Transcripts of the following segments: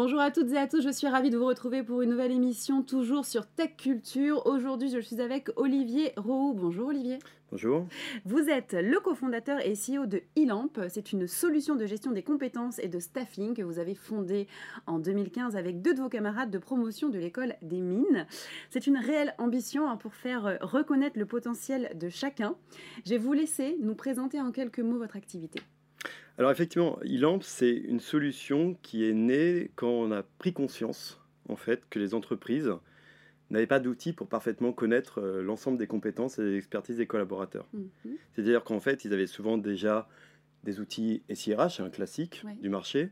Bonjour à toutes et à tous, je suis ravie de vous retrouver pour une nouvelle émission toujours sur Tech Culture. Aujourd'hui, je suis avec Olivier Roux. Bonjour Olivier. Bonjour. Vous êtes le cofondateur et CEO de eLamp. C'est une solution de gestion des compétences et de staffing que vous avez fondée en 2015 avec deux de vos camarades de promotion de l'école des mines. C'est une réelle ambition hein, pour faire reconnaître le potentiel de chacun. Je vais vous laisser nous présenter en quelques mots votre activité. Alors effectivement, eLamp, c'est une solution qui est née quand on a pris conscience, en fait, que les entreprises n'avaient pas d'outils pour parfaitement connaître euh, l'ensemble des compétences et des expertises des collaborateurs. Mhm. C'est-à-dire qu'en fait, ils avaient souvent déjà des outils SIRH, un classique du marché,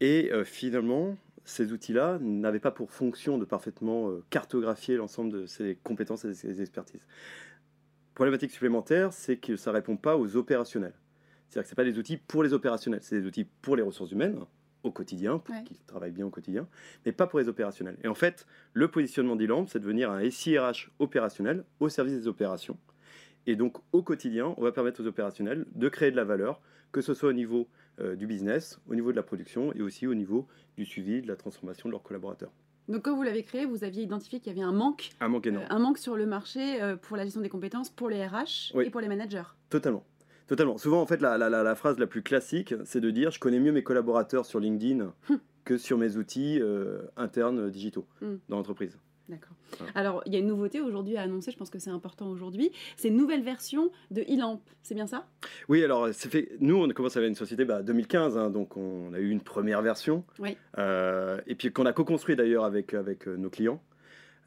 et euh, finalement, ces outils-là n'avaient pas pour fonction de parfaitement euh, cartographier l'ensemble de ces compétences et de ces expertises. Problématique supplémentaire, c'est que ça ne répond pas aux opérationnels. C'est-à-dire que ce pas des outils pour les opérationnels, c'est des outils pour les ressources humaines au quotidien, pour qu'ils travaillent bien au quotidien, mais pas pour les opérationnels. Et en fait, le positionnement d'Ilamp, c'est de devenir un SIRH opérationnel au service des opérations. Et donc, au quotidien, on va permettre aux opérationnels de créer de la valeur, que ce soit au niveau euh, du business, au niveau de la production et aussi au niveau du suivi, de la transformation de leurs collaborateurs. Donc quand vous l'avez créé, vous aviez identifié qu'il y avait un manque, un manque. Euh, un manque sur le marché euh, pour la gestion des compétences, pour les RH et pour les managers. Totalement. Totalement. Souvent, en fait, la, phrase la plus classique, c'est de dire je connais mieux mes collaborateurs sur LinkedIn hum. que sur mes outils euh, internes digitaux hum. dans l'entreprise. D'accord. Alors, il y a une nouveauté aujourd'hui à annoncer, je pense que c'est important aujourd'hui. C'est une nouvelle version de eLamp, c'est bien ça? Oui, alors, fait... nous, on a commencé avec une société bah, 2015, hein, donc on a eu une première version. Oui. Euh, et puis qu'on a co-construit d'ailleurs avec, avec euh, nos clients.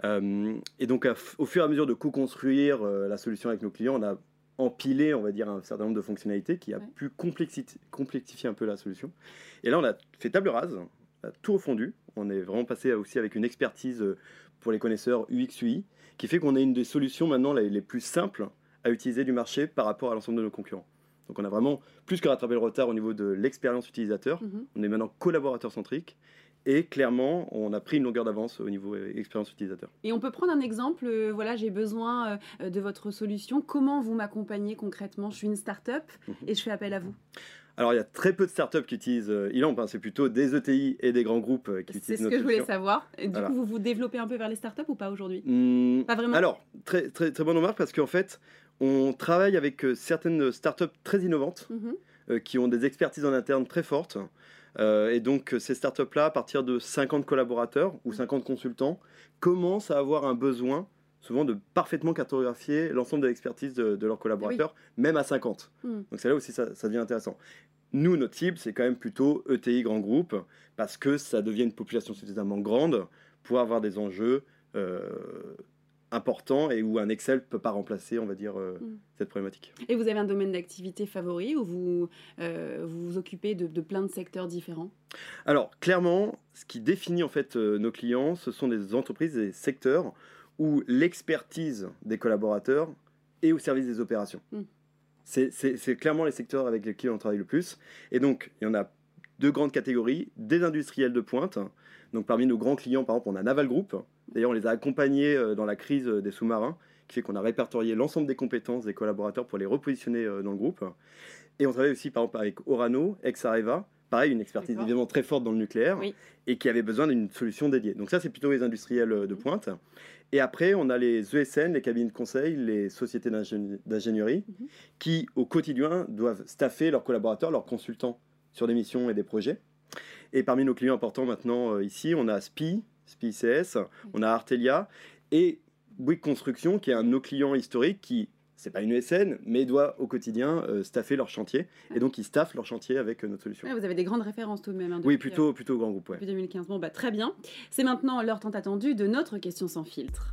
et donc, au fur et à mesure de co-construire la solution avec nos clients, on a empiler, on va dire, un certain nombre de fonctionnalités qui a pu complexifier un peu la solution. Et là, on a fait table rase, on a tout refondu. On est vraiment passé aussi avec une expertise euh, pour les connaisseurs UX/UI, qui fait qu'on a une des solutions maintenant les plus simples à utiliser du marché par rapport à l'ensemble de nos concurrents. Donc on a vraiment plus que rattrapé le retard au niveau de l'expérience utilisateur. Mm-hmm. On est maintenant collaborateur centrique et clairement, on a pris une longueur d'avance au niveau euh, expérience utilisateur. Et on peut prendre un exemple, euh, voilà, j'ai besoin euh, de votre solution. Comment vous m'accompagnez concrètement? Je suis une start-up mhm. et je fais appel à vous. Alors, il y a très peu de startups qui utilisent Ilamp. Hein. c'est plutôt des ETI et des grands groupes qui utilisent C'est ce que je voulais savoir. Et du coup, vous vous développez un peu vers les startups ou pas aujourd'hui? Mmh, Pas vraiment Alors, très, très, très bonne remarque parce qu'en fait, on travaille avec certaines startups très innovantes mhm. qui ont des expertises en interne très fortes. Euh, et donc ces startups-là, à partir de 50 collaborateurs ou 50 consultants, commencent à avoir un besoin souvent de parfaitement cartographier l'ensemble de l'expertise de, leurs collaborateurs, même à 50. Hmm. Donc c'est là aussi ça, ça devient intéressant. Nous, notre cible, c'est quand même plutôt ETI grand groupe, parce que ça devient une population suffisamment grande pour avoir des enjeux euh, important et où un Excel ne peut pas remplacer, on va dire, euh, mm. cette problématique. Et vous avez un domaine d'activité favori où vous euh, vous, vous occupez de, plein de secteurs différents? Alors, clairement, ce qui définit en fait euh, nos clients, ce sont des entreprises des secteurs où l'expertise des collaborateurs est au service des opérations. Mm. C'est clairement les secteurs avec lesquels on travaille le plus. Et donc, il y en a deux grandes catégories, des industriels de pointe. Donc parmi nos grands clients, par exemple, on a Naval Group. D'ailleurs, on les a accompagnés euh, dans la crise euh, des sous-marins, qui fait qu'on a répertorié l'ensemble des compétences des collaborateurs pour les repositionner euh, dans le groupe. Et on travaille aussi, par exemple, avec Orano, ex-Areva, pareil, une expertise évidemment très forte dans le nucléaire, et qui avait besoin d'une solution dédiée. Donc ça, c'est plutôt les industriels de pointe. Et après, on a les ESN, les cabines de conseil, les sociétés d'ingénierie, mhm. qui, au quotidien, doivent staffer leurs collaborateurs, leurs consultants sur des missions et des projets. Et parmi nos clients importants maintenant euh, ici, on a SPI, SPI CS, on a Artelia et Bouygues Construction, qui est un de nos clients historiques qui c'est pas une ESN, mais doit au quotidien euh, staffer leur chantier. Et donc, ils staffent leur chantier avec euh, notre solution. vous avez des grandes références tout de même. Hein, oui, plutôt, plutôt grand groupe. Depuis 2015. Bon, bah, très bien. C'est maintenant l'heure tant attendue de notre question sans filtre.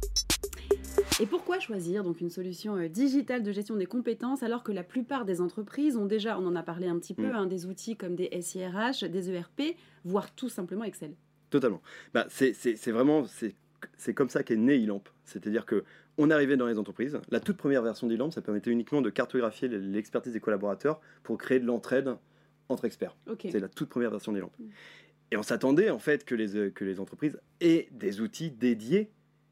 Et pourquoi choisir donc une solution euh, digitale de gestion des compétences alors que la plupart des entreprises ont déjà, on en a parlé un petit peu, mm. hein, des outils comme des SIRH, des ERP, voire tout simplement Excel? Totalement. Bah, c'est vraiment c'est comme ça qu'est né eLamp. C'est-à-dire que on arrivait dans les entreprises. La toute première version d'eLamp, ça permettait uniquement de cartographier l'expertise des collaborateurs pour créer de l'entraide entre experts. C'est la toute première version d'eLamp. Mm. Et on s'attendait en fait que les, que les entreprises aient des outils dédiés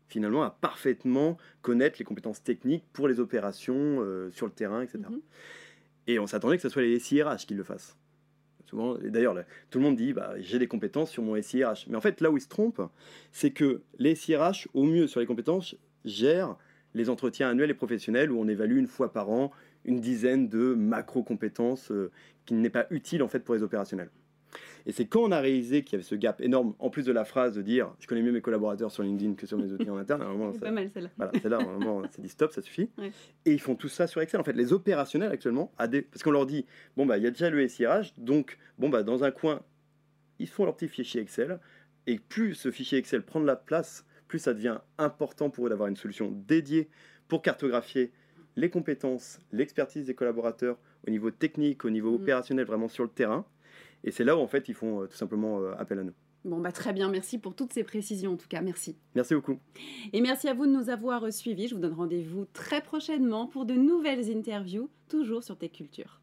finalement à parfaitement connaître les compétences techniques pour les opérations euh, sur le terrain, etc. Mhm. Et on s'attendait que ce soit les SIRH qui le fassent. Souvent, d'ailleurs, tout le monde dit bah, j'ai des compétences sur mon SIRH. Mais en fait, là où ils se trompent, c'est que les SIRH, au mieux sur les compétences, gèrent les entretiens annuels et professionnels où on évalue une fois par an une dizaine de macro-compétences euh, qui n'est pas utile en fait pour les opérationnels. Et c'est quand on a réalisé qu'il y avait ce gap énorme, en plus de la phrase de dire je connais mieux mes collaborateurs sur LinkedIn que sur mes outils en interne. C'est pas mal celle-là. Voilà, celle-là, vraiment, c'est dit stop, ça suffit. Et ils font tout ça sur Excel. En fait, les opérationnels actuellement, parce qu'on leur dit bon, bah, il y a déjà le SIRH, donc, bon, bah, dans un coin, ils font leur petit fichier Excel. Et plus ce fichier Excel prend de la place, plus ça devient important pour eux d'avoir une solution dédiée pour cartographier les compétences, l'expertise des collaborateurs au niveau technique, au niveau mm. opérationnel, vraiment sur le terrain. Et c'est là où en fait ils font euh, tout simplement euh, appel à nous. Bon, bah, très bien, merci pour toutes ces précisions en tout cas, merci. Merci beaucoup. Et merci à vous de nous avoir suivis. Je vous donne rendez-vous très prochainement pour de nouvelles interviews, toujours sur Tech Culture.